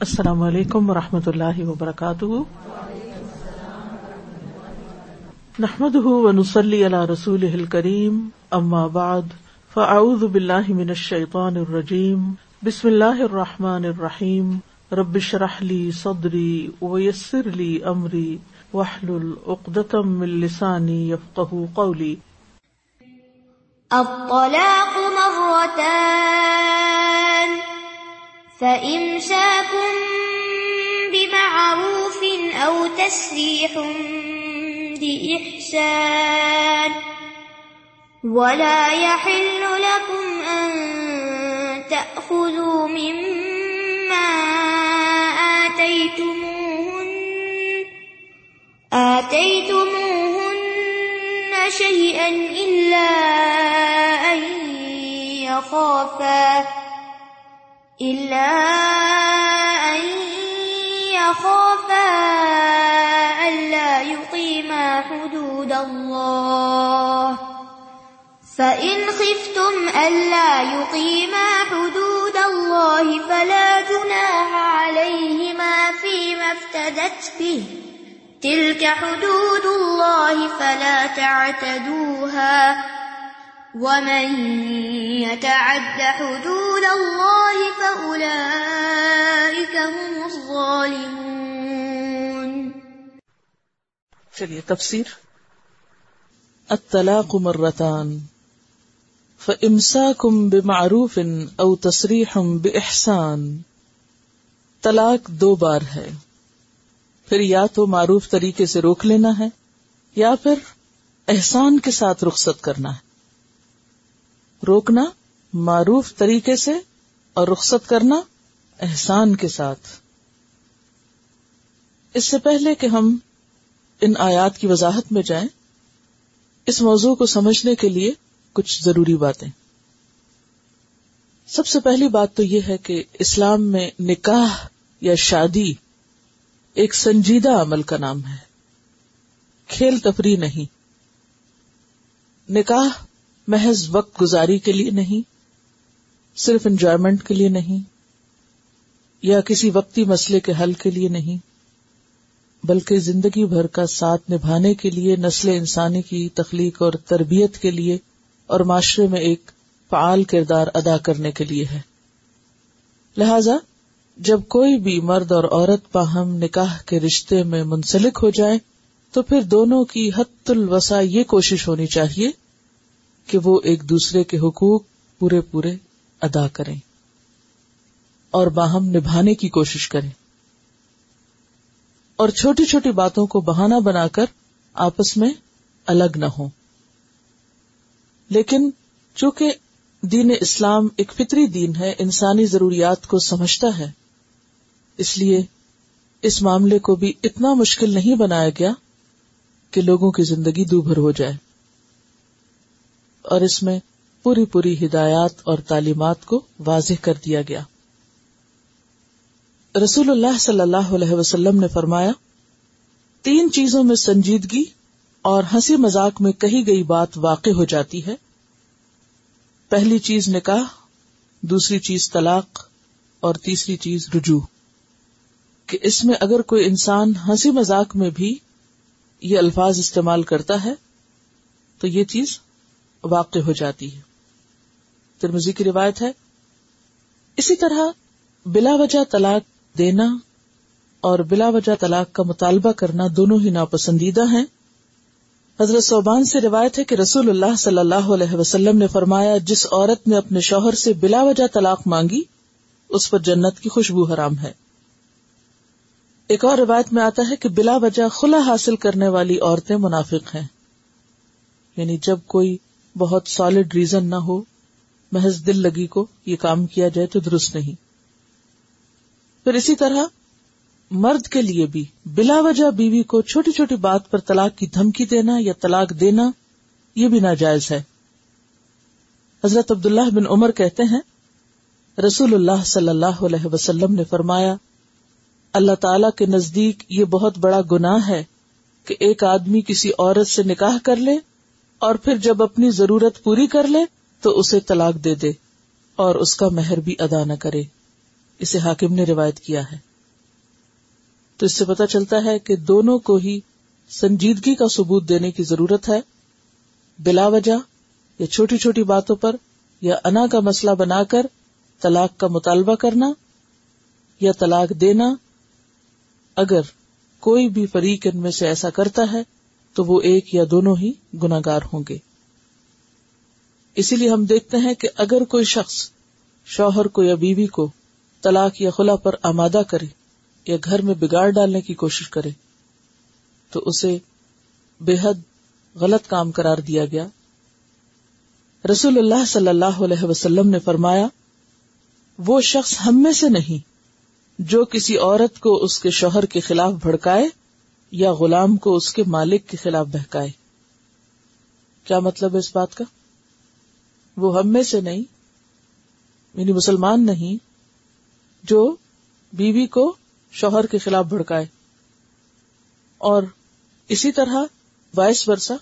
السلام علیکم و رحمۃ اللہ وبرکاتہ۔ نحمد ونسلی علی رسول کریم اما بعد، فاعوذ باللہ من الشیطان الرجیم، بسم اللہ الرحمن الرحیم، رب اشرح صدری ویسر لی امری، واحلل عقدۃ من لسانی یفقهوا قولی۔ الطلاق مرتان۔ فإمساك بمعروف أو تسريح بإحسان ولا يحل لكم أن تأخذوا مما آتيتموهن آتيتموهن شيئا إلا أن يخافا إلا أن يخافا ألا يقيما حدود الله. فإن خفتم ألا يقيما حدود الله فلا جناح عليهما فيما افتدت به. تلك حدود الله فلا تعتدوها. ومن يتعد حدود الله فأولئك هم الظالمون. چلیے، تفسیر. الطلاق مرتان. فامساکم بمعروف او تصریح باحسان طلاق دو بار ہے. پھر یا تو معروف طریقے سے روک لینا ہے، یا پھر احسان کے ساتھ رخصت کرنا ہے۔ روکنا، معروف طریقے سے اور رخصت کرنا احسان کے ساتھ۔ اس سے پہلے کہ ہم ان آیات کی وضاحت میں جائیں، اس موضوع کو سمجھنے کے لیے کچھ ضروری باتیں۔ سب سے پہلی بات تو یہ ہے کہ اسلام میں نکاح یا شادی ایک سنجیدہ عمل کا نام ہے۔ کھیل تفریح نہیں۔ نکاح محض وقت گزاری کے لیے نہیں، صرف انجوائمنٹ کے لیے نہیں، یا کسی وقتی مسئلے کے حل کے لیے نہیں، بلکہ زندگی بھر کا ساتھ نبھانے کے لیے، نسل انسانی کی تخلیق اور تربیت کے لیے، اور معاشرے میں ایک فعال کردار ادا کرنے کے لیے ہے۔ لہذا، جب کوئی بھی مرد اور عورت باہم نکاح کے رشتے میں منسلک ہو جائے، تو پھر دونوں کی حت الوسا یہ کوشش ہونی چاہیے کہ وہ ایک دوسرے کے حقوق پورے پورے ادا کریں اور باہم نبھانے کی کوشش کریں اور چھوٹی چھوٹی باتوں کو بہانہ بنا کر آپس میں الگ نہ ہو لیکن چونکہ دین اسلام ایک فطری دین ہے، انسانی ضروریات کو سمجھتا ہے، اس لیے اس معاملے کو بھی اتنا مشکل نہیں بنایا گیا کہ لوگوں کی زندگی دوبھر ہو جائے۔ اور اس میں پوری پوری ہدایات اور تعلیمات کو واضح کر دیا گیا۔ رسول اللہ صلی اللہ علیہ وسلم نے فرمایا، تین چیزوں میں سنجیدگی اور ہنسی مذاق میں کہی گئی بات واقع ہو جاتی ہے۔ پہلی چیز نکاح، دوسری چیز طلاق اور تیسری چیز رجوع۔ کہ اس میں اگر کوئی انسان ہنسی مذاق میں بھی یہ الفاظ استعمال کرتا ہے، تو یہ چیز واقع ہو جاتی ہے۔ ترمزی کی روایت ہے، اسی طرح بلا وجہ طلاق دینا اور بلا وجہ طلاق کا مطالبہ کرنا دونوں ہی ناپسندیدہ ہیں۔ حضرت صوبان سے روایت ہے کہ رسول اللہ صلی اللہ علیہ وسلم نے فرمایا، جس عورت نے اپنے شوہر سے بلا وجہ طلاق مانگی، اس پر جنت کی خوشبو حرام ہے۔ ایک اور روایت میں آتا ہے کہ بلا وجہ خلا حاصل کرنے والی عورتیں منافق ہیں۔ یعنی جب کوئی بہت سالڈ ریزن نہ ہو، محض دل لگی کو یہ کام کیا جائے تو درست نہیں۔ پھر اسی طرح مرد کے لیے بھی، بلا وجہ بیوی کو چھوٹی چھوٹی بات پر طلاق کی دھمکی دینا یا طلاق دینا، یہ بھی ناجائز ہے۔ حضرت عبداللہ بن عمر کہتے ہیں، رسول اللہ صلی اللہ علیہ وسلم نے فرمایا، اللہ تعالی کے نزدیک یہ بہت بڑا گناہ ہے کہ ایک آدمی کسی عورت سے نکاح کر لے اور پھر جب اپنی ضرورت پوری کر لے تو اسے طلاق دے دے اور اس کا مہر بھی ادا نہ کرے۔ اسے حاکم نے روایت کیا ہے۔ تو اس سے پتا چلتا ہے کہ دونوں کو ہی سنجیدگی کا ثبوت دینے کی ضرورت ہے۔ بلا وجہ یا چھوٹی چھوٹی باتوں پر یا انا کا مسئلہ بنا کر طلاق کا مطالبہ کرنا یا طلاق دینا۔ اگر کوئی بھی فریق ان میں سے ایسا کرتا ہے تو وہ ایک یا دونوں ہی گناگار ہوں گے۔ اسی لیے ہم دیکھتے ہیں کہ اگر کوئی شخص شوہر کو یا بیوی کو طلاق یا خلا پر آمادہ کرے یا گھر میں بگاڑ ڈالنے کی کوشش کرے، تو اسے بے حد غلط کام قرار دیا گیا۔ رسول اللہ صلی اللہ علیہ وسلم نے فرمایا، وہ شخص ہم میں سے نہیں جو کسی عورت کو اس کے شوہر کے خلاف بھڑکائے یا غلام کو اس کے مالک کے خلاف بہکائے۔ کیا مطلب ہے اس بات کا؟ وہ ہم میں سے نہیں یعنی مسلمان نہیں، جو بیوی کو شوہر کے خلاف بھڑکائے۔ اور اسی طرح وائس ورسا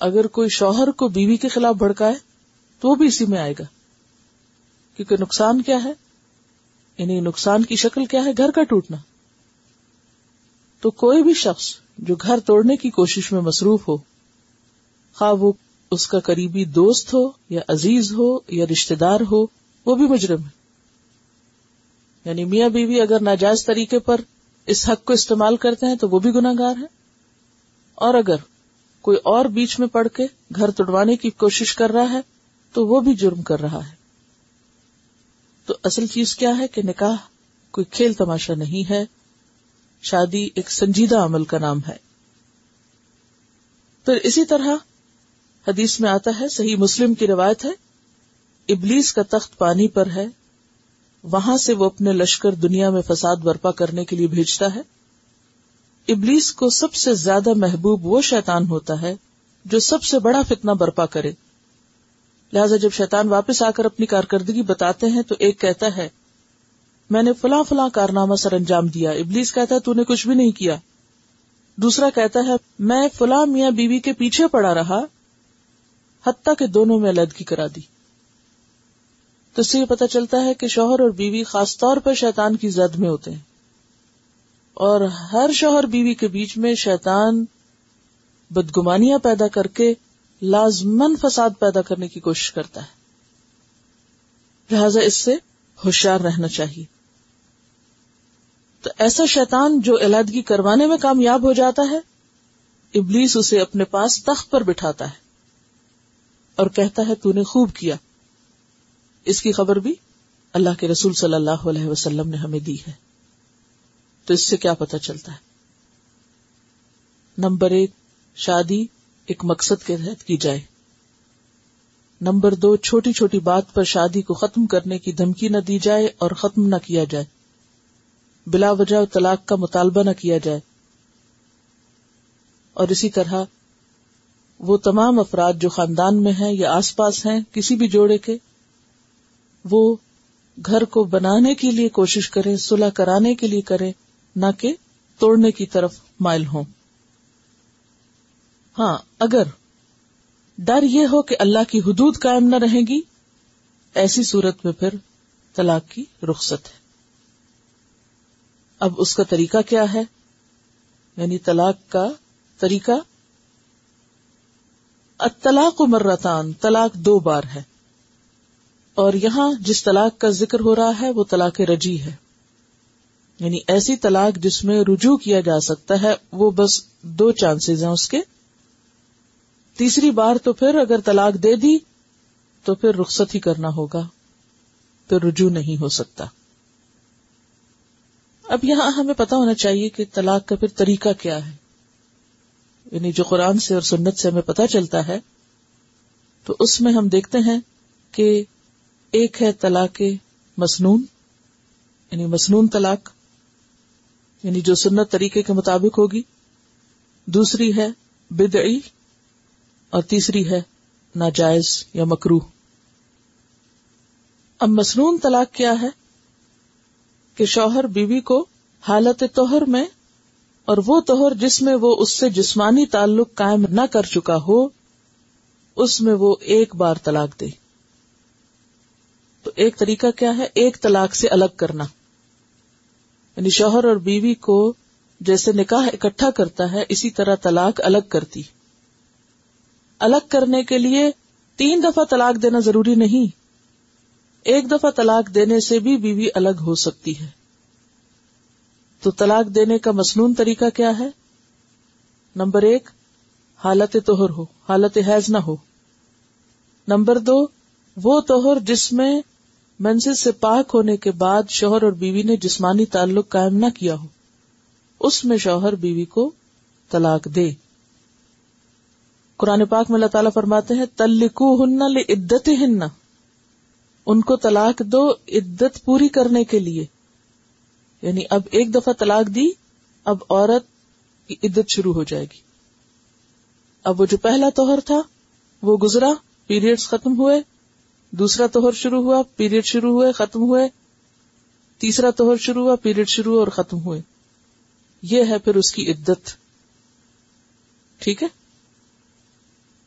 اگر کوئی شوہر کو بیوی کے خلاف بھڑکائے تو وہ بھی اسی میں آئے گا۔ کیونکہ نقصان کیا ہے؟ یعنی نقصان کی شکل کیا ہے؟ گھر کا ٹوٹنا۔ تو کوئی بھی شخص جو گھر توڑنے کی کوشش میں مصروف ہو، خواہ وہ اس کا قریبی دوست ہو یا عزیز ہو یا رشتے دار ہو، وہ بھی مجرم ہے۔ یعنی میاں بیوی اگر ناجائز طریقے پر اس حق کو استعمال کرتے ہیں تو وہ بھی گناگار ہے اور اگر کوئی اور بیچ میں پڑ کے گھر توڑوانے کی کوشش کر رہا ہے تو وہ بھی جرم کر رہا ہے۔ تو اصل چیز کیا ہے کہ نکاح کوئی کھیل تماشا نہیں ہے۔ شادی ایک سنجیدہ عمل کا نام ہے۔ پھر اسی طرح حدیث میں آتا ہے، صحیح مسلم کی روایت ہے، ابلیس کا تخت پانی پر ہے، وہاں سے وہ اپنے لشکر دنیا میں فساد برپا کرنے کے لیے بھیجتا ہے۔ ابلیس کو سب سے زیادہ محبوب وہ شیطان ہوتا ہے جو سب سے بڑا فتنہ برپا کرے۔ لہٰذا جب شیطان واپس آ کر اپنی کارکردگی بتاتے ہیں تو ایک کہتا ہے میں نے فلاں فلاں کارنامہ سر انجام دیا۔ ابلیس کہتا ہے تو نے کچھ بھی نہیں کیا۔ دوسرا کہتا ہے، میں فلاں میاں بیوی کے پیچھے پڑا رہا، حتیٰ کہ دونوں میں علیحدگی کرا دی۔ تو اس سے یہ پتا چلتا ہے کہ شوہر اور بیوی خاص طور پر شیطان کی زد میں ہوتے ہیں۔ اور ہر شوہر بیوی کے بیچ میں شیطان بدگمانیاں پیدا کر کے لازمن فساد پیدا کرنے کی کوشش کرتا ہے۔ لہذا اس سے ہوشیار رہنا چاہیے۔ تو ایسا شیطان جو علیحدگی کروانے میں کامیاب ہو جاتا ہے، ابلیس اسے اپنے پاس تخت پر بٹھاتا ہے اور کہتا ہے، تو نے خوب کیا۔ اس کی خبر بھی اللہ کے رسول صلی اللہ علیہ وسلم نے ہمیں دی ہے۔ تو اس سے کیا پتا چلتا ہے؟ نمبر ایک، شادی ایک مقصد کے تحت کی جائے۔ نمبر دو، چھوٹی چھوٹی بات پر شادی کو ختم کرنے کی دھمکی نہ دی جائے اور ختم نہ کیا جائے۔ بلا وجہ طلاق کا مطالبہ نہ کیا جائے۔ اور اسی طرح وہ تمام افراد جو خاندان میں ہیں یا آس پاس ہیں، کسی بھی جوڑے کے، وہ گھر کو بنانے کے لیے کوشش کریں، صلح کرانے کے لیے کریں، نہ کہ توڑنے کی طرف مائل ہوں۔ ہاں اگر ڈر یہ ہو کہ اللہ کی حدود قائم نہ رہے گی، ایسی صورت میں پھر طلاق کی رخصت ہے۔ اب اس کا طریقہ کیا ہے؟ یعنی طلاق کا طریقہ؟ طلاق و مرتان، طلاق دو بار ہے۔ اور یہاں جس طلاق کا ذکر ہو رہا ہے، وہ طلاق رجی ہے۔ یعنی ایسی طلاق جس میں رجوع کیا جا سکتا ہے، وہ بس دو چانسز ہیں اس کے۔ تیسری بار تو پھر اگر طلاق دے دی، تو پھر رخصت ہی کرنا ہوگا۔ پھر رجوع نہیں ہو سکتا۔ اب یہاں ہمیں پتا ہونا چاہیے کہ طلاق کا پھر طریقہ کیا ہے۔ یعنی جو قرآن سے اور سنت سے ہمیں پتا چلتا ہے، تو اس میں ہم دیکھتے ہیں کہ ایک ہے طلاق مسنون یعنی مسنون طلاق یعنی جو سنت طریقے کے مطابق ہوگی۔ دوسری ہے بدعی اور تیسری ہے ناجائز یا مکرو اب مسنون طلاق کیا ہے؟ کہ شوہر بیوی کو حالت توہر میں اور وہ توہر جس میں وہ اس سے جسمانی تعلق قائم نہ کر چکا ہو، اس میں وہ ایک بار طلاق دے۔ تو ایک طریقہ کیا ہے؟ ایک طلاق سے الگ کرنا۔ یعنی شوہر اور بیوی کو جیسے نکاح اکٹھا کرتا ہے، اسی طرح طلاق الگ کرتی۔ الگ کرنے کے لیے تین دفعہ طلاق دینا ضروری نہیں۔ ایک دفعہ طلاق دینے سے بھی بیوی الگ ہو سکتی ہے۔ تو طلاق دینے کا مصنون طریقہ کیا ہے؟ نمبر ایک، حالت توہر ہو، حالت حیض نہ ہو۔ نمبر دو، وہ توہر جس میں منزل سے پاک ہونے کے بعد شوہر اور بیوی نے جسمانی تعلق قائم نہ کیا ہو، اس میں شوہر بیوی کو طلاق دے۔ قرآن پاک میں اللہ تعالیٰ فرماتے ہیں تلکو ہن عدت ہن ان کو طلاق دو عدت پوری کرنے کے لیے۔ یعنی اب ایک دفعہ طلاق دی، اب عورت کی عدت شروع ہو جائے گی۔ اب وہ جو پہلا توہر تھا، وہ گزرا پیریڈ ختم ہوئے۔ دوسرا توہر شروع ہوا، پیریڈ شروع ہوئے، ختم ہوئے۔ تیسرا توہر شروع ہوا، پیریڈ شروع اور ختم ہوئے۔ یہ ہے پھر اس کی عدت۔ ٹھیک ہے؟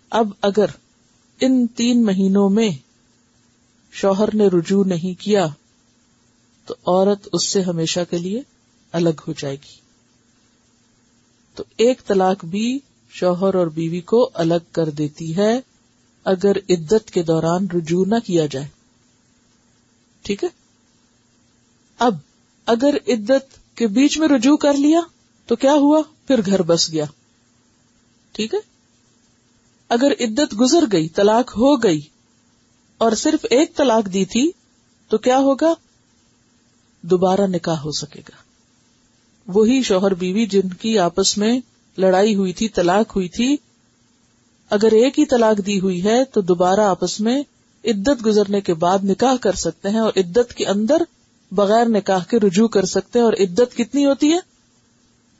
اب اگر ان تین مہینوں میں شوہر نے رجوع نہیں کیا تو عورت اس سے ہمیشہ کے لیے الگ ہو جائے گی۔ تو ایک طلاق بھی شوہر اور بیوی کو الگ کر دیتی ہے اگر عدت کے دوران رجوع نہ کیا جائے۔ ٹھیک ہے؟ اب اگر عدت کے بیچ میں رجوع کر لیا تو کیا ہوا؟ پھر گھر بس گیا۔ ٹھیک ہے؟ اگر عدت گزر گئی، طلاق ہو گئی اور صرف ایک طلاق دی تھی تو کیا ہوگا؟ دوبارہ نکاح ہو سکے گا۔ وہی شوہر بیوی جن کی آپس میں لڑائی ہوئی تھی، طلاق ہوئی تھی، اگر ایک ہی طلاق دی ہوئی ہے تو دوبارہ آپس میں عدت گزرنے کے بعد نکاح کر سکتے ہیں اور عدت کے اندر بغیر نکاح کے رجوع کر سکتے ہیں اور عدت کتنی ہوتی ہے؟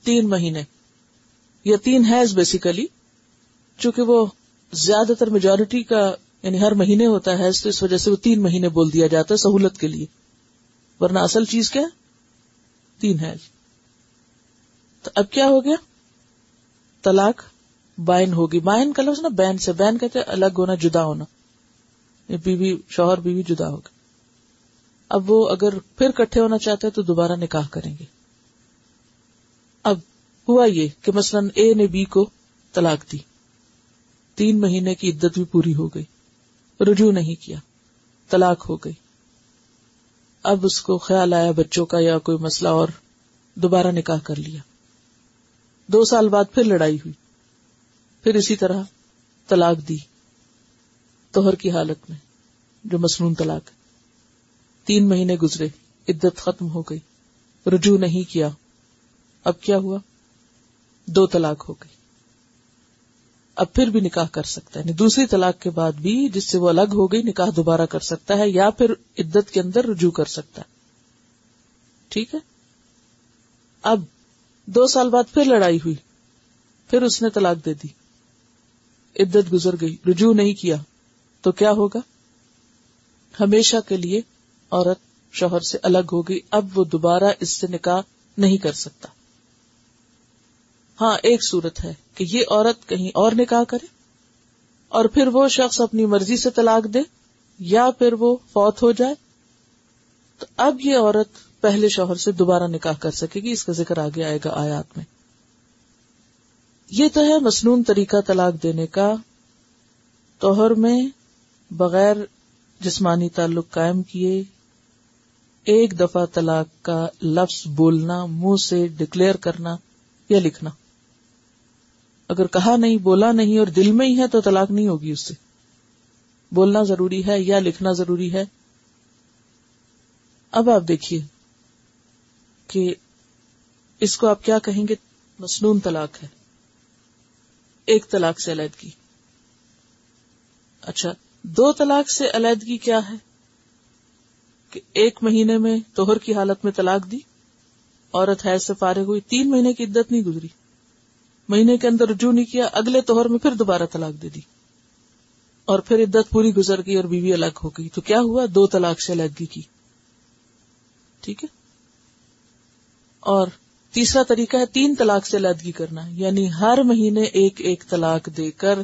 تین مہینے۔ یا تین ہیز بیسیکلی چونکہ وہ زیادہ تر میجورٹی کا یعنی ہر مہینے ہوتا ہے تو اس وجہ سے وہ تین مہینے بول دیا جاتا ہے سہولت کے لیے۔ ورنہ اصل چیز کیا؟ تین ہے۔ تو اب کیا ہو گیا؟ طلاق بائن ہوگی۔ بائن کا لفظ نا بین سے۔ بین کہتے الگ ہونا، جدا ہونا۔ بیوی شوہر بیوی جدا ہوگا اب وہ اگر پھر کٹھے ہونا چاہتے تو دوبارہ نکاح کریں گے۔ اب ہوا یہ کہ مثلاً اے نے بی کو طلاق دی۔ تین مہینے کی عدت بھی پوری ہو گئی۔ رجوع نہیں کیا، طلاق ہو گئی۔ اب اس کو خیال آیا بچوں کا یا کوئی مسئلہ اور دوبارہ نکاح کر لیا۔ دو سال بعد پھر لڑائی ہوئی۔ پھر اسی طرح طلاق دی۔ توہر کی حالت میں جو مصنون طلاق۔ تین مہینے گزرے، عدت ختم ہو گئی۔ رجوع نہیں کیا۔ اب کیا ہوا؟ دو طلاق ہو گئی۔ اب پھر بھی نکاح کر سکتا ہے۔ یعنی دوسری طلاق کے بعد بھی جس سے وہ الگ ہو گئی، نکاح دوبارہ کر سکتا ہے یا پھر عدت کے اندر رجوع کر سکتا ہے۔ ٹھیک ہے؟ اب دو سال بعد پھر لڑائی ہوئی۔ پھر اس نے طلاق دے دی۔ عدت گزر گئی۔ رجوع نہیں کیا۔ تو کیا ہوگا؟ ہمیشہ کے لیے عورت شوہر سے الگ ہوگی اب وہ دوبارہ اس سے نکاح نہیں کر سکتا۔ ہاں ایک صورت ہے کہ یہ عورت کہیں اور نکاح کرے اور پھر وہ شخص اپنی مرضی سے طلاق دے یا پھر وہ فوت ہو جائے۔ تو اب یہ عورت پہلے شوہر سے دوبارہ نکاح کر سکے گی، اس کا ذکر آگے آئے گا آیات میں۔ یہ تو ہے مصنون طریقہ طلاق دینے کا۔ توہر میں بغیر جسمانی تعلق قائم کیے ایک دفعہ طلاق کا لفظ بولنا، منہ سے ڈکلیئر کرنا یا لکھنا۔ اگر کہا نہیں، بولا نہیں اور دل میں ہی ہے تو طلاق نہیں ہوگی اس سے۔ بولنا ضروری ہے یا لکھنا ضروری ہے؟ اب آپ دیکھیے کہ اس کو آپ کیا کہیں گے؟ مصنون طلاق ہے۔ ایک طلاق سے علیحدگی۔ اچھا دو طلاق سے علیحدگی کیا ہے؟ کہ ایک مہینے میں توہر کی حالت میں طلاق دی، عورت حیض سے فارغ ہوئی، تین مہینے کی عدت نہیں گزری۔ مہینے کے اندر رجوع نہیں کیا، اگلے توہر میں پھر دوبارہ طلاق دے دی۔ اور پھر عدت پوری گزر گئی اور بیوی الگ ہو گئی۔ تو کیا ہوا؟ دو طلاق سے علیحدگی کی۔ ٹھیک ہے؟ اور تیسرا طریقہ ہے، تین طلاق سے علیحدگی کرنا۔ یعنی ہر مہینے ایک ایک طلاق دے کر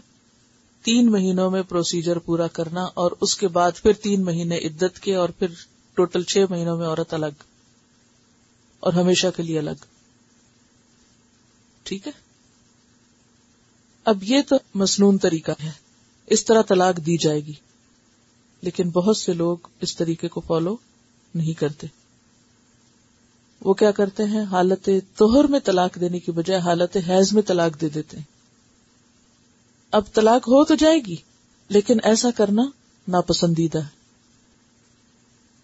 تین مہینوں میں پروسیجر پورا کرنا اور اس کے بعد پھر تین مہینے عدت کے اور پھر ٹوٹل چھ مہینوں میں عورت الگ۔ اور ہمیشہ کے لیے الگ۔ ٹھیک ہے؟ اب یہ تو مصنون طریقہ ہے۔ اس طرح طلاق دی جائے گی۔ لیکن بہت سے لوگ اس طریقے کو فالو نہیں کرتے۔ وہ کیا کرتے ہیں؟ حالت توہر میں طلاق دینے کی بجائے حالت حیض میں طلاق دے دیتے ہیں۔ اب طلاق ہو تو جائے گی، لیکن ایسا کرنا ناپسندیدہ ہے۔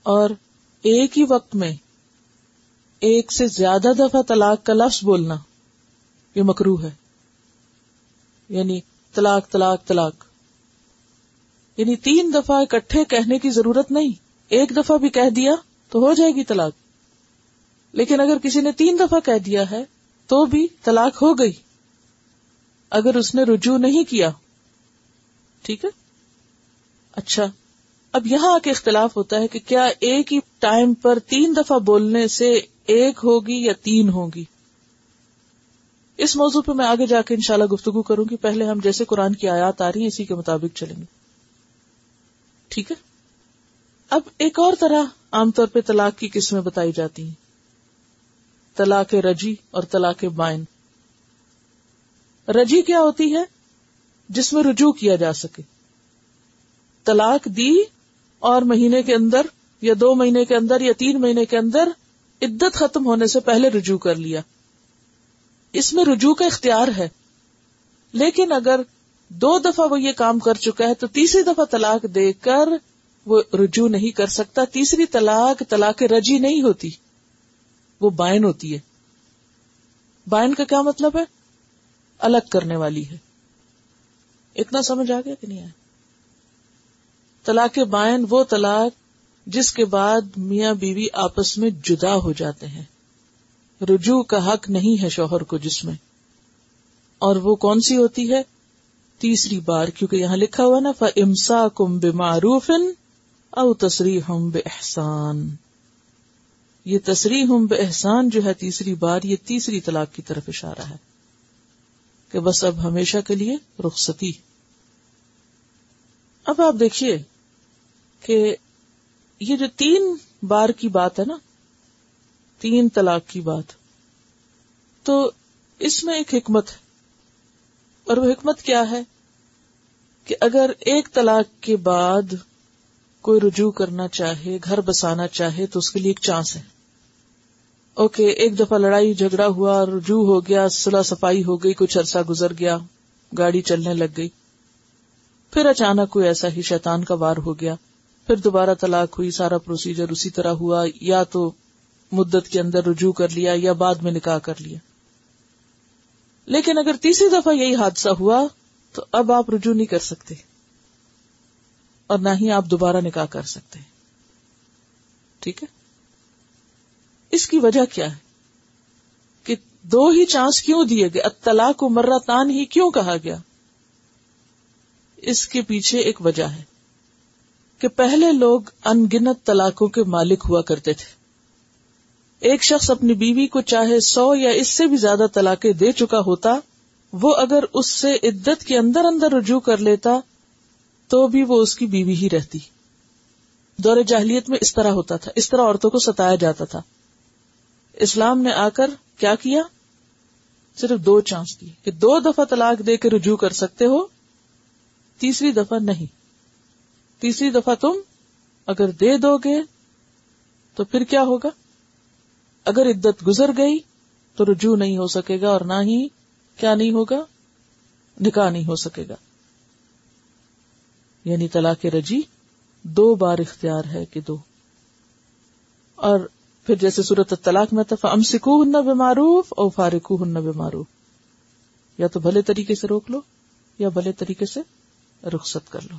اور ایک ہی وقت میں ایک سے زیادہ دفعہ طلاق کا لفظ بولنا یہ مکرو ہے۔ یعنی طلاق طلاق طلاق۔ یعنی تین دفعہ اکٹھے کہنے کی ضرورت نہیں۔ ایک دفعہ بھی کہہ دیا تو ہو جائے گی طلاق۔ لیکن اگر کسی نے تین دفعہ کہہ دیا ہے تو بھی طلاق ہو گئی۔ اگر اس نے رجوع نہیں کیا۔ ٹھیک ہے؟ اچھا۔ اب یہاں آ کے اختلاف ہوتا ہے کہ کیا ایک ہی ٹائم پر تین دفعہ بولنے سے ایک ہوگی یا تین ہوگی؟ اس موضوع پہ میں آگے جا کے انشاءاللہ گفتگو کروں گی۔ پہلے ہم جیسے قرآن کی آیات آ رہی ہیں، اسی کے مطابق چلیں گے۔ ٹھیک ہے؟ اب ایک اور طرح عام طور پہ طلاق کی قسمیں بتائی جاتی ہیں۔ طلاق رجی اور طلاق بائن۔ رجی کیا ہوتی ہے؟ جس میں رجوع کیا جا سکے۔ طلاق دی اور مہینے کے اندر یا دو مہینے کے اندر یا تین مہینے کے اندر عدت ختم ہونے سے پہلے رجوع کر لیا۔ اس میں رجوع کا اختیار ہے۔ لیکن اگر دو دفعہ وہ یہ کام کر چکا ہے تو تیسری دفعہ طلاق دے کر وہ رجوع نہیں کر سکتا، تیسری طلاق طلاق رجی نہیں ہوتی۔ وہ بائن ہوتی ہے۔ بائن کا کیا مطلب ہے؟ الگ کرنے والی ہے۔ اتنا سمجھ آ گیا کہ نہیں آیا؟ طلاق بائن وہ طلاق جس کے بعد میاں بیوی آپس میں جدا ہو جاتے ہیں۔ رجوع کا حق نہیں ہے شوہر کو جس میں۔ اور وہ کون سی ہوتی ہے؟ تیسری بار، کیونکہ یہاں لکھا ہوا نا فمسا کم بے معروف او تصریح ہم بے احسان یہ تصریح ہم بے احسان جو ہے، تیسری بار، یہ تیسری طلاق کی طرف اشارہ ہے کہ بس اب ہمیشہ کے لیے رخصتی۔ اب آپ دیکھیے کہ یہ جو تین بار کی بات ہے نا تین طلاق کی بات۔ تو اس میں ایک حکمت ہے۔ اور وہ حکمت کیا ہے؟ کہ اگر ایک طلاق کے بعد کوئی رجوع کرنا چاہے، گھر بسانا چاہے، تو اس کے لیے ایک چانس ہے۔ اوکے، ایک دفعہ لڑائی جھگڑا ہوا، رجوع ہو گیا صلاح صفائی ہو گئی، کچھ عرصہ گزر گیا، گاڑی چلنے لگ گئی۔ پھر اچانک کوئی ایسا ہی شیطان کا وار ہو گیا۔ پھر دوبارہ طلاق ہوئی، سارا پروسیجر اسی طرح ہوا، یا تو مدت کے اندر رجوع کر لیا یا بعد میں نکاح کر لیا۔ لیکن اگر تیسری دفعہ یہی حادثہ ہوا، تو اب آپ رجوع نہیں کر سکتے۔ اور نہ ہی آپ دوبارہ نکاح کر سکتے۔ ٹھیک ہے؟ اس کی وجہ کیا ہے؟ کہ دو ہی چانس کیوں دیے گئے؟ اطلاع کو مرہ تان ہی کیوں کہا گیا؟ اس کے پیچھے ایک وجہ ہے کہ پہلے لوگ انگنت طلاقوں کے مالک ہوا کرتے تھے۔ ایک شخص اپنی بیوی کو چاہے سو یا اس سے بھی زیادہ طلاقیں دے چکا ہوتا، وہ اگر اس سے عدت کے اندر اندر رجوع کر لیتا، تو بھی وہ اس کی بیوی ہی رہتی۔ دور جاہلیت میں اس طرح ہوتا تھا، اس طرح عورتوں کو ستایا جاتا تھا۔ اسلام نے آ کر کیا کیا؟ صرف دو چانس دی، کہ دو دفعہ طلاق دے کے رجوع کر سکتے ہو، تیسری دفعہ نہیں۔ تیسری دفعہ تم اگر دے دو گے، تو پھر کیا ہوگا؟ اگر عدت گزر گئی تو رجوع نہیں ہو سکے گا اور نہ ہی کیا نہیں ہوگا؟ نکاح نہیں ہو سکے گا۔ یعنی طلاق رجی دو بار اختیار ہے کہ دو۔ اور پھر جیسے صورت طلاق میں تفا ام سکو ہن بے معروف اور فارکو ہن بے معروف یا تو بھلے طریقے سے روک لو، یا بھلے طریقے سے رخصت کر لو۔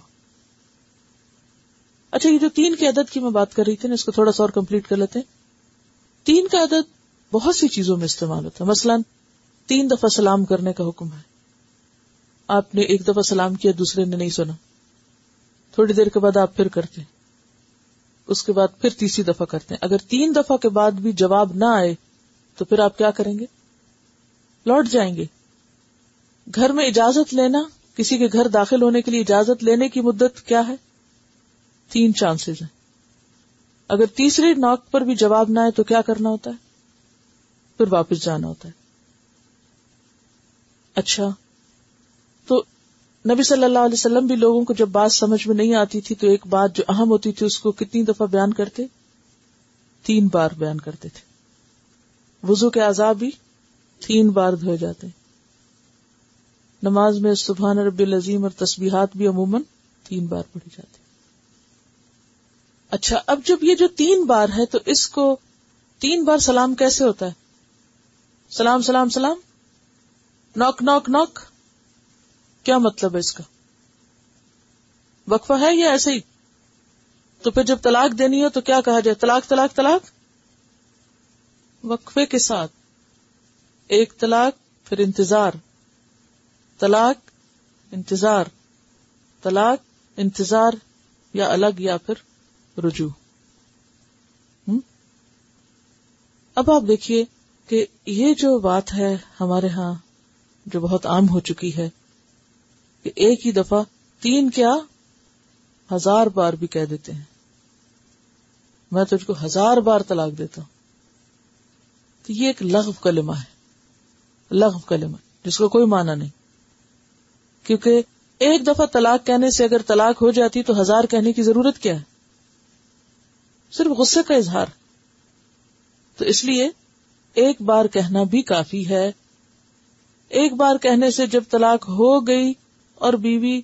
اچھا یہ جو تین کی عدد کی میں بات کر رہی تھی نا، اس کو تھوڑا سا اور کمپلیٹ کر لیتے ہیں۔ تین کا عدد بہت سی چیزوں میں استعمال ہوتا ہے۔ مثلاً تین دفعہ سلام کرنے کا حکم ہے۔ آپ نے ایک دفعہ سلام کیا، دوسرے نے نہیں سنا۔ تھوڑی دیر کے بعد آپ پھر کرتے ہیں۔ اس کے بعد پھر تیسری دفعہ کرتے ہیں۔ اگر تین دفعہ کے بعد بھی جواب نہ آئے، تو پھر آپ کیا کریں گے؟ لوٹ جائیں گے۔ گھر میں اجازت لینا، کسی کے گھر داخل ہونے کے لیے اجازت لینے کی مدت کیا ہے؟ تین چانسز ہیں۔ اگر تیسری نوک پر بھی جواب نہ آئے تو کیا کرنا ہوتا ہے؟ پھر واپس جانا ہوتا ہے۔ اچھا۔ تو نبی صلی اللہ علیہ وسلم بھی لوگوں کو جب بات سمجھ میں نہیں آتی تھی تو ایک بات جو اہم ہوتی تھی، اس کو کتنی دفعہ بیان کرتے؟ تین بار بیان کرتے تھے۔ وزو کے عذاب بھی تین بار دھوئے جاتے۔ نماز میں سبحان رب العظیم اور تسبیحات بھی عموماً تین بار پڑھی جاتی۔ اچھا اب جب یہ جو تین بار ہے تو اس کو تین بار سلام کیسے ہوتا ہے؟ سلام سلام سلام؟ نوک نوک نوک؟ کیا مطلب ہے اس کا؟ وقفہ ہے یا ایسے ہی؟ تو پھر جب طلاق دینی ہو تو کیا کہا جائے؟ طلاق طلاق طلاق؟ وقفے کے ساتھ۔ ایک طلاق، پھر انتظار۔ طلاق انتظار۔ طلاق، انتظار یا الگ یا پھر رجوع۔ اب آپ دیکھیے کہ یہ جو بات ہے ہمارے ہاں جو بہت عام ہو چکی ہے کہ ایک ہی دفعہ تین کیا ہزار بار بھی کہہ دیتے ہیں۔ میں تجھ کو ہزار بار طلاق دیتا ہوں۔ تو یہ ایک لغو کلمہ ہے۔ لغو کلمہ، جس کو کوئی مانا نہیں۔ کیونکہ ایک دفعہ طلاق کہنے سے اگر طلاق ہو جاتی تو ہزار کہنے کی ضرورت کیا ہے؟ صرف غصے کا اظہار۔ تو اس لیے ایک بار کہنا بھی کافی ہے۔ ایک بار کہنے سے جب طلاق ہو گئی اور بیوی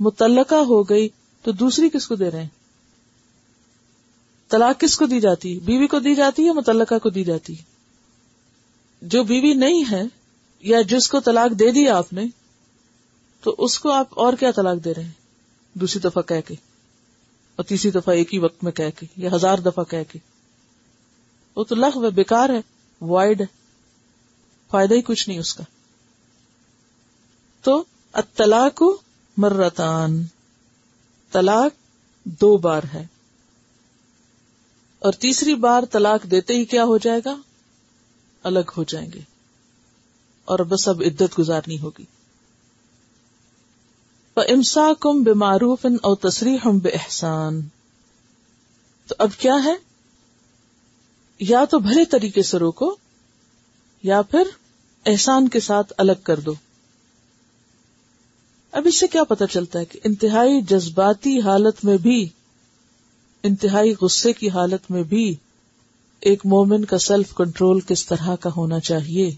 متعلقہ ہو گئی تو دوسری کس کو دے رہے ہیں؟ طلاق کس کو دی جاتی؟ بیوی کو دی جاتی ہے متعلقہ کو دی جاتی؟ جو بیوی نہیں ہے یا جس کو طلاق دے دی آپ نے تو اس کو آپ اور کیا طلاق دے رہے ہیں؟ دوسری دفعہ کہہ کے۔ اور تیسری دفعہ ایک ہی وقت میں کہہ کے یا ہزار دفعہ کہہ کے۔ وہ تو لغ بیکار ہے وائڈ فائدہ ہی کچھ نہیں اس کا۔ تو اطلاق مرتان۔ طلاق دو بار ہے۔ اور تیسری بار طلاق دیتے ہی کیا ہو جائے گا؟ الگ ہو جائیں گے۔ اور بس اب عدت گزارنی ہوگی۔ امسا کم بے معروف اور تصریح ہم بے احسان تو اب کیا ہے؟ یا تو بھلے طریقے سے روکو، یا پھر احسان کے ساتھ الگ کر دو۔ اب اس سے کیا پتا چلتا ہے کہ انتہائی جذباتی حالت میں بھی، انتہائی غصے کی حالت میں بھی ایک مومن کا سیلف کنٹرول کس طرح کا ہونا چاہیے؟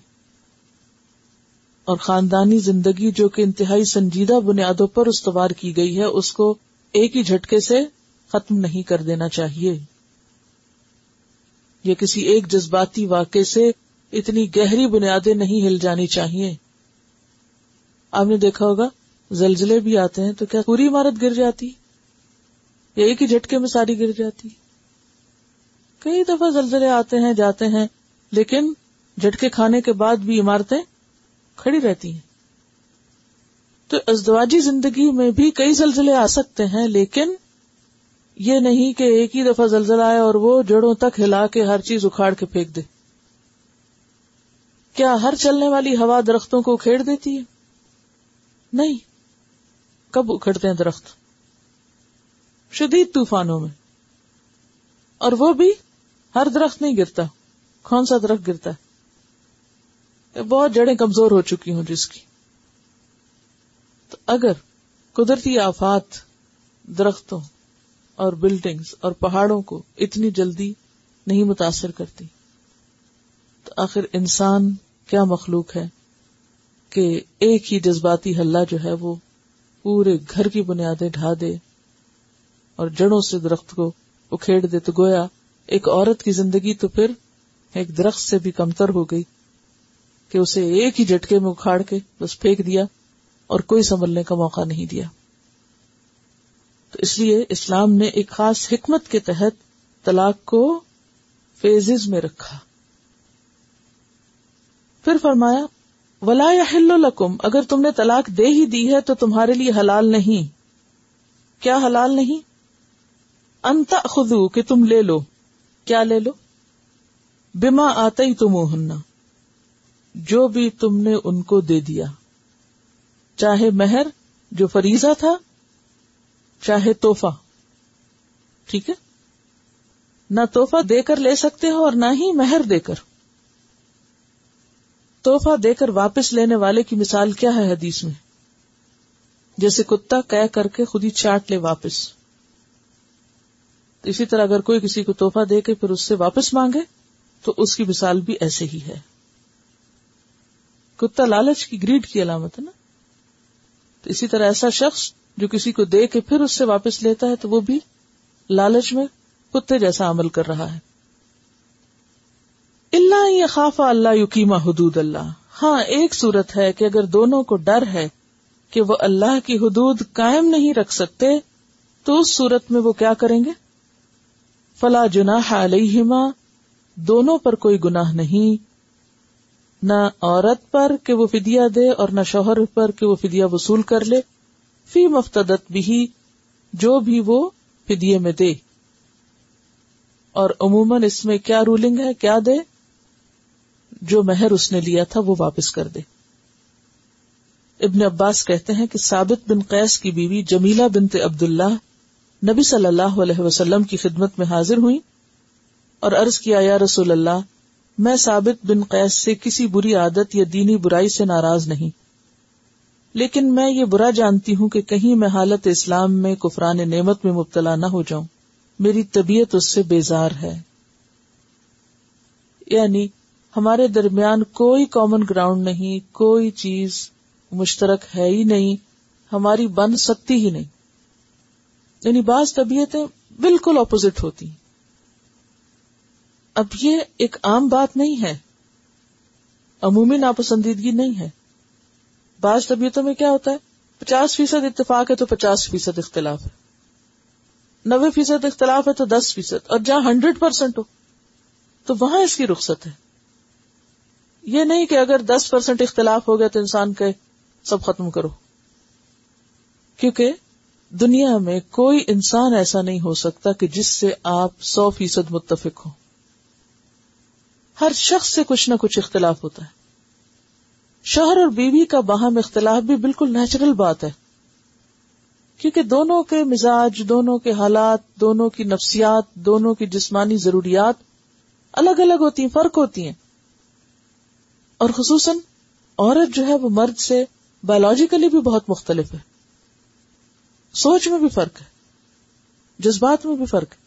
اور خاندانی زندگی جو کہ انتہائی سنجیدہ بنیادوں پر استوار کی گئی ہے، اس کو ایک ہی جھٹکے سے ختم نہیں کر دینا چاہیے۔ یا کسی ایک جذباتی واقع سے اتنی گہری بنیادیں نہیں ہل جانی چاہیے۔ آپ نے دیکھا ہوگا، زلزلے بھی آتے ہیں تو کیا پوری عمارت گر جاتی؟ یا ایک ہی جھٹکے میں ساری گر جاتی؟ کئی دفعہ زلزلے آتے ہیں، جاتے ہیں، لیکن جھٹکے کھانے کے بعد بھی عمارتیں کھڑی رہتی ہیں۔ تو ازدواجی زندگی میں بھی کئی زلزلے آ سکتے ہیں، لیکن یہ نہیں کہ ایک ہی دفعہ زلزلہ آئے اور وہ جڑوں تک ہلا کے ہر چیز اکھاڑ کے پھینک دے۔ کیا ہر چلنے والی ہوا درختوں کو اکھیڑ دیتی ہے؟ نہیں۔ کب اکھڑتے ہیں درخت؟ شدید طوفانوں میں۔ اور وہ بھی ہر درخت نہیں گرتا۔ کون سا درخت گرتا ہے؟ بہت جڑیں کمزور ہو چکی ہوں جس کی۔ تو اگر قدرتی آفات درختوں اور بلڈنگز اور پہاڑوں کو اتنی جلدی نہیں متاثر کرتی، تو آخر انسان کیا مخلوق ہے کہ ایک ہی جذباتی حلہ جو ہے وہ پورے گھر کی بنیادیں ڈھا دے اور جڑوں سے درخت کو اکھیڑ دے۔ تو گویا ایک عورت کی زندگی تو پھر ایک درخت سے بھی کمتر ہو گئی۔ کہ اسے ایک ہی جھٹکے میں اکھاڑ کے بس پھینک دیا اور کوئی سنبھلنے کا موقع نہیں دیا۔ تو اس لیے اسلام نے ایک خاص حکمت کے تحت طلاق کو فیزز میں رکھا۔ پھر فرمایا، ولا لکم اگر تم نے طلاق دے ہی دی ہے تو تمہارے لیے حلال نہیں۔ کیا حلال نہیں؟ انت خدو کہ تم لے لو۔ کیا لے لو؟ بما آتا ہی تم جو بھی تم نے ان کو دے دیا۔ چاہے مہر جو فریضہ تھا، چاہے توحفہ ٹھیک ہے؟ نہ توحفہ دے کر لے سکتے ہو اور نہ ہی مہر دے کر۔ توحفہ دے کر واپس لینے والے کی مثال کیا ہے حدیث میں؟ جیسے کتا کہہ کر کے خود ہی چاٹ لے واپس۔ اسی طرح اگر کوئی کسی کو توحفہ دے کے پھر اس سے واپس مانگے، تو اس کی مثال بھی ایسے ہی ہے۔ کتا لالچ کی گریڈ کی علامت ہے نا؟ تو اسی طرح ایسا شخص جو کسی کو دے کے پھر اس سے واپس لیتا ہے تو وہ بھی لالچ میں کتے جیسا عمل کر رہا ہے۔ اللہ یہ خاف اللہ یقیمہ حدود اللہ۔ ہاں ایک صورت ہے کہ اگر دونوں کو ڈر ہے کہ وہ اللہ کی حدود قائم نہیں رکھ سکتے، تو اس صورت میں وہ کیا کریں گے؟ فلا جناح علیہما۔ دونوں پر کوئی گناہ نہیں۔ نہ عورت پر کہ وہ فدیا دے اور نہ شوہر پر کہ وہ فدیا وصول کر لے۔ فی مفتدت بھی جو بھی وہ فدیے میں دے۔ اور عموماً اس میں کیا رولنگ ہے، کیا دے؟ جو مہر اس نے لیا تھا، وہ واپس کر دے۔ ابن عباس کہتے ہیں کہ ثابت بن قیس کی بیوی جمیلا بنت عبد اللہ نبی صلی اللہ علیہ وسلم کی خدمت میں حاضر ہوئی اور عرض کیا، یا رسول اللہ میں ثابت بن قیس سے کسی بری عادت یا دینی برائی سے ناراض نہیں۔ لیکن میں یہ برا جانتی ہوں کہ کہیں میں حالت اسلام میں کفران نعمت میں مبتلا نہ ہو جاؤں۔ میری طبیعت اس سے بیزار ہے۔ یعنی ہمارے درمیان کوئی کامن گراؤنڈ نہیں، کوئی چیز مشترک ہے ہی نہیں، ہماری بن سکتی ہی نہیں۔ یعنی بعض طبیعتیں بالکل اپوزٹ ہوتی۔ اب یہ ایک عام بات نہیں ہے۔ عمومی ناپسندیدگی نہیں ہے۔ بعض طبیعتوں میں کیا ہوتا ہے؟ پچاس فیصد اتفاق ہے تو پچاس فیصد اختلاف ہے۔ نوے فیصد اختلاف ہے تو دس فیصد، اور جہاں ہنڈریڈ پرسینٹ ہو، تو وہاں اس کی رخصت ہے۔ یہ نہیں کہ اگر دس پرسینٹ اختلاف ہو گیا تو انسان کے سب ختم کرو۔ کیونکہ دنیا میں کوئی انسان ایسا نہیں ہو سکتا کہ جس سے آپ سو فیصد متفق ہو ہر شخص سے کچھ نہ کچھ اختلاف ہوتا ہے۔ شوہر اور بیوی کا باہم اختلاف بھی بالکل نیچرل بات ہے۔ کیونکہ دونوں کے مزاج، دونوں کے حالات، دونوں کی نفسیات، دونوں کی جسمانی ضروریات الگ الگ ہوتی ہیں، فرق ہوتی ہیں۔ اور خصوصاً عورت جو ہے وہ مرد سے بایولوجیکلی بھی بہت مختلف ہے۔ سوچ میں بھی فرق ہے۔ جذبات میں بھی فرق ہے۔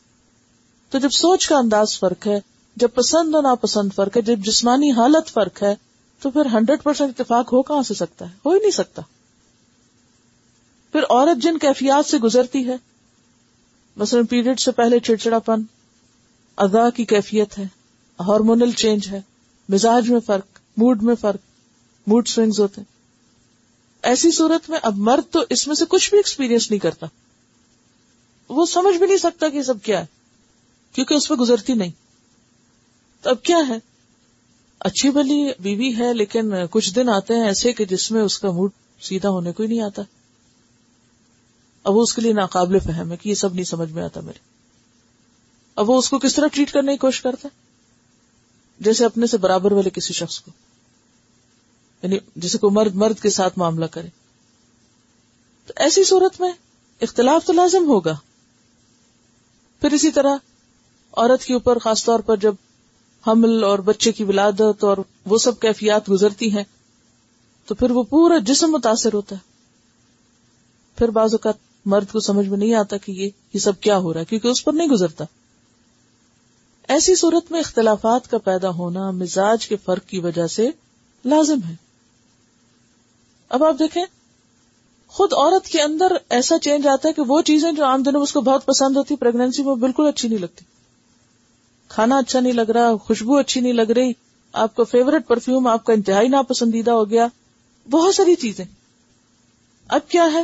تو جب سوچ کا انداز فرق ہے جب پسند اور ناپسند فرق ہے، جب جسمانی حالت فرق ہے، تو پھر ہنڈریڈ پرسینٹ اتفاق ہو کہاں سے سکتا ہے؟ ہو ہی نہیں سکتا۔ پھر عورت جن کیفیات سے گزرتی ہے، مثلاً پیریڈ سے پہلے چڑچڑا پن ادا کی کیفیت ہے، ہارمونل چینج ہے، مزاج میں فرق، موڈ میں فرق، موڈ سوئنگز ہوتے ہیں۔ ایسی صورت میں اب مرد تو اس میں سے کچھ بھی ایکسپیرینس نہیں کرتا۔ وہ سمجھ بھی نہیں سکتا کہ یہ سب کیا ہے، کیونکہ اس پہ گزرتی نہیں۔ اب کیا ہے؟ اچھی بلی بیوی ہے لیکن کچھ دن آتے ہیں ایسے کہ جس میں اس کا موڈ سیدھا ہونے کو ہی نہیں آتا۔ اب وہ اس کے لیے ناقابل فہم ہے کہ یہ سب نہیں سمجھ میں آتا میرے۔ اب وہ اس کو کس طرح ٹریٹ کرنے کی کوشش کرتا ہے؟ جیسے اپنے سے برابر والے کسی شخص کو۔ یعنی جسے کو مرد مرد کے ساتھ معاملہ کرے۔ تو ایسی صورت میں اختلاف تو لازم ہوگا۔ پھر اسی طرح عورت کے اوپر خاص طور پر جب حمل اور بچے کی ولادت اور وہ سب کیفیات گزرتی ہیں، تو پھر وہ پورا جسم متاثر ہوتا ہے۔ پھر بعض اوقات مرد کو سمجھ میں نہیں آتا کہ یہ یہ سب کیا ہو رہا ہے، کیونکہ اس پر نہیں گزرتا۔ ایسی صورت میں اختلافات کا پیدا ہونا مزاج کے فرق کی وجہ سے لازم ہے۔ اب آپ دیکھیں، خود عورت کے اندر ایسا چینج آتا ہے کہ وہ چیزیں جو عام دنوں میں اس کو بہت پسند ہوتی پریگنینسی میں بالکل اچھی نہیں لگتی۔ کھانا اچھا نہیں لگ رہا، خوشبو اچھی نہیں لگ رہی، آپ کا فیوریٹ پرفیوم آپ کا انتہائی ناپسندیدہ ہو گیا۔ بہت ساری چیزیں۔ اب کیا ہے؟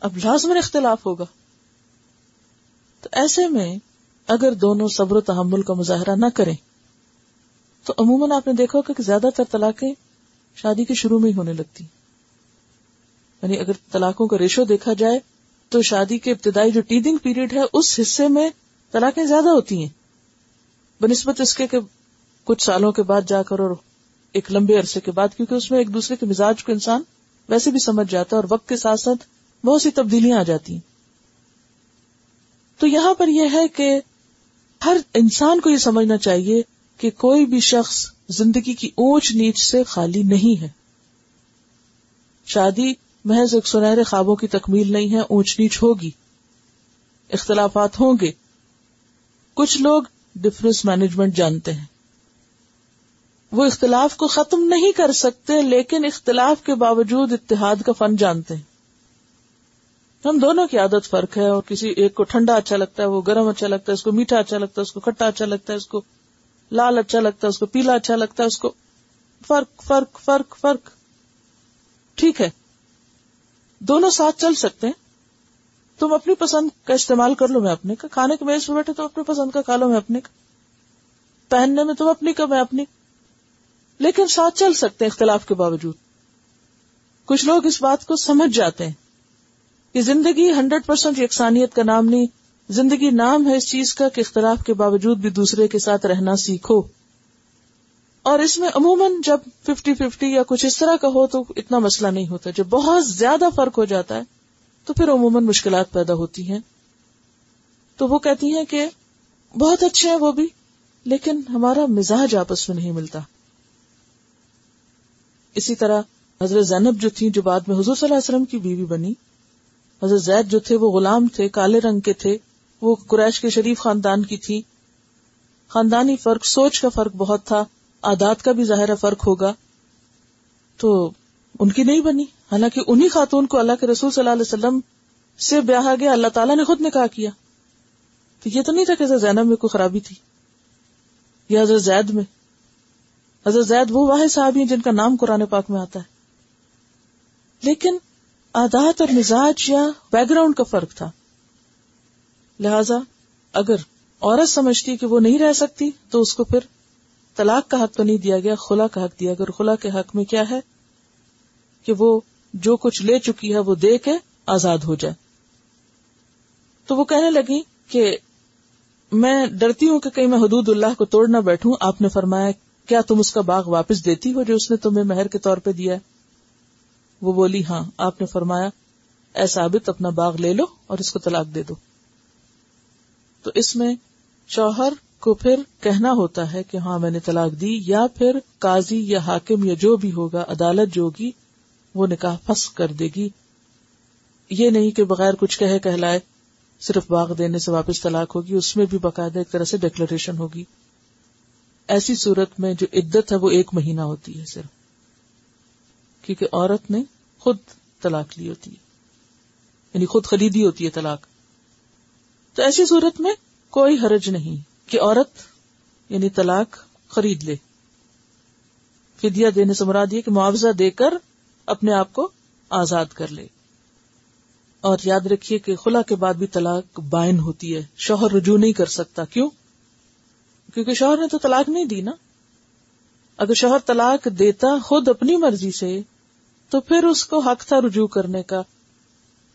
اب لازمن اختلاف ہوگا۔ تو ایسے میں اگر دونوں صبر و تحمل کا مظاہرہ نہ کریں، تو عموماً آپ نے دیکھا کہ زیادہ تر طلاقیں شادی کے شروع میں ہی ہونے لگتی۔ یعنی اگر طلاقوں کا ریشو دیکھا جائے، تو شادی کے ابتدائی جو ٹیدنگ پیریڈ ہے، اس حصے میں طلاقیں زیادہ ہوتی ہیں۔ بنسبت اس کے کہ کچھ سالوں کے بعد جا کر اور ایک لمبے عرصے کے بعد، کیونکہ اس میں ایک دوسرے کے مزاج کو انسان ویسے بھی سمجھ جاتا ہے اور وقت کے ساتھ ساتھ بہت سی تبدیلیاں آ جاتی ہیں۔ تو یہاں پر یہ ہے کہ ہر انسان کو یہ سمجھنا چاہیے کہ کوئی بھی شخص زندگی کی اونچ نیچ سے خالی نہیں ہے۔ شادی محض ایک سنہرے خوابوں کی تکمیل نہیں ہے، اونچ نیچ ہوگی، اختلافات ہوں گے۔ کچھ لوگ ڈفرینس مینجمنٹ جانتے ہیں۔ وہ اختلاف کو ختم نہیں کر سکتے، لیکن اختلاف کے باوجود اتحاد کا فن جانتے ہیں۔ ہم دونوں کی عادت فرق ہے، اور کسی ایک کو ٹھنڈا اچھا لگتا ہے، وہ گرم اچھا لگتا ہے، اس کو میٹھا اچھا لگتا ہے، اس کو کھٹا اچھا لگتا ہے، اس کو لال اچھا لگتا ہے، اس کو پیلا اچھا لگتا ہے، اس کو فرق فرق فرق فرق۔ ٹھیک ہے۔ دونوں ساتھ چل سکتے ہیں۔ تم اپنی پسند کا استعمال کر لو میں اپنے کا۔ کھانے کے میز پہ بیٹھے تو اپنی پسند کا کھا لو میں اپنے کا۔ پہننے میں تم اپنی کا، میں اپنی لیکن ساتھ چل سکتے ہیں اختلاف کے باوجود۔ کچھ لوگ اس بات کو سمجھ جاتے ہیں کہ زندگی ہنڈریڈ پرسینٹ یکسانیت کا نام نہیں، زندگی نام ہے اس چیز کا کہ اختلاف کے باوجود بھی دوسرے کے ساتھ رہنا سیکھو۔ اور اس میں عموماً جب ففٹی ففٹی یا کچھ اس طرح کا ہو تو اتنا مسئلہ نہیں ہوتا۔ جب بہت زیادہ فرق ہو جاتا ہے تو پھر عموماً مشکلات پیدا ہوتی ہیں۔ تو وہ کہتی ہیں کہ بہت اچھے ہیں وہ بھی، لیکن ہمارا مزاج آپس میں نہیں ملتا۔ اسی طرح حضرت زینب جو تھی جو بعد میں حضور صلی اللہ علیہ وسلم کی بیوی بنی۔ حضرت زید جو تھے، وہ غلام تھے، کالے رنگ کے تھے۔ وہ قریش کے شریف خاندان کی تھی خاندانی فرق، سوچ کا فرق بہت تھا۔ عادات کا بھی ظاہر فرق ہوگا۔ تو ان کی نہیں بنی۔ حالانکہ انہی خاتون کو اللہ کے رسول صلی اللہ علیہ وسلم سے بیاہ گیا، اللہ تعالیٰ نے خود نے کہا کیا۔ تو یہ تو نہیں تھا کہ حضرت زینب میں کوئی خرابی تھی یا حضرت زید میں۔ حضرت زید وہ واحد صاحب ہیں جن کا نام قرآن پاک میں آتا ہے۔ لیکن عادات اور مزاج یا بیک گراؤنڈ کا فرق تھا۔ لہذا اگر عورت سمجھتی کہ وہ نہیں رہ سکتی، تو اس کو پھر طلاق کا حق تو نہیں دیا گیا، خلا کا حق دیا اگر خلا کے حق میں کیا ہے؟ کہ وہ جو کچھ لے چکی ہے وہ دے کے آزاد ہو جائے۔ تو وہ کہنے لگی کہ میں ڈرتی ہوں کہ کہیں میں حدود اللہ کو توڑ نہ بیٹھوں۔ آپ نے فرمایا، کیا تم اس کا باغ واپس دیتی ہو جو اس نے تمہیں مہر کے طور پہ دیا ہے؟ وہ بولی ہاں۔ آپ نے فرمایا، اے ثابت، اپنا باغ لے لو اور اس کو طلاق دے دو۔ تو اس میں شوہر کو پھر کہنا ہوتا ہے کہ ہاں میں نے طلاق دی، یا پھر قاضی یا حاکم یا جو بھی ہوگا، عدالت جو ہوگی وہ نکاح پھنس کر دے گی۔ یہ نہیں کہ بغیر کچھ کہے کہلائے، صرف باغ دینے سے واپس طلاق ہوگی، اس میں بھی باقاعدہ ایک طرح سے ڈکلریشن ہوگی۔ ایسی صورت میں جو عدت ہے وہ ایک مہینہ ہوتی ہے صرف۔ کیونکہ عورت نے خود طلاق لی ہوتی ہے۔ یعنی خود خریدی ہوتی ہے طلاق۔ تو ایسی صورت میں کوئی حرج نہیں کہ عورت یعنی طلاق، خرید لے۔ فدیا دینے سے مراد یہ کہ معاوضہ دے کر اپنے آپ کو آزاد کر لے۔ اور یاد رکھیے کہ خلا کے بعد بھی طلاق بائن ہوتی ہے۔ شوہر رجوع نہیں کر سکتا۔ کیوں؟ کیونکہ شوہر نے تو طلاق نہیں دی نا۔ اگر شوہر طلاق دیتا خود اپنی مرضی سے، تو پھر اس کو حق تھا رجوع کرنے کا۔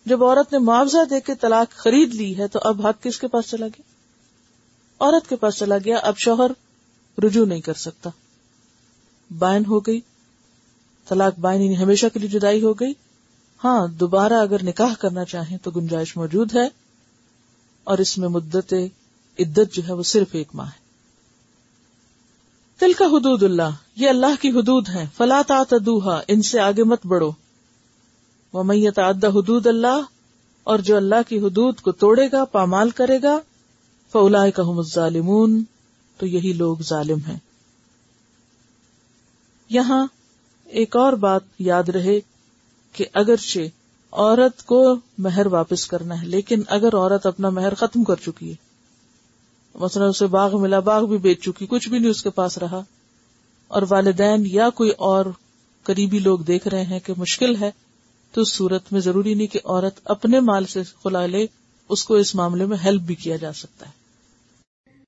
جب عورت نے معاوضہ دے کے طلاق خرید لی ہے، تو اب حق کس کے پاس چلا گیا؟ عورت کے پاس چلا گیا۔ اب شوہر رجوع نہیں کر سکتا۔ بائن ہو گئی۔ طلاق بائن یعنی ہمیشہ کے لیے جدائی ہو گئی۔ ہاں دوبارہ اگر نکاح کرنا چاہیں تو گنجائش موجود ہے۔ اور اس میں مدت، عدت جو ہے وہ صرف ایک ماہ ہے۔ دل کا حدود اللہ، یہ اللہ کی حدود ہیں۔ فلا تعتدوها، ان سے آگے مت بڑھو۔ ومن يتعد حدود اللہ، اور جو اللہ کی حدود کو توڑے گا، پامال کرے گا فاولئک هم الظالمون، تو یہی لوگ ظالم ہیں۔ یہاں ایک اور بات یاد رہے کہ اگرچہ عورت کو مہر واپس کرنا ہے، لیکن اگر عورت اپنا مہر ختم کر چکی ہے، مثلا اسے باغ ملا، باغ بھی بیچ چکی، کچھ بھی نہیں اس کے پاس رہا، اور والدین یا کوئی اور قریبی لوگ دیکھ رہے ہیں کہ مشکل ہے، تو اس صورت میں ضروری نہیں کہ عورت اپنے مال سے خلا لے، اس کو اس معاملے میں ہیلپ بھی کیا جا سکتا ہے۔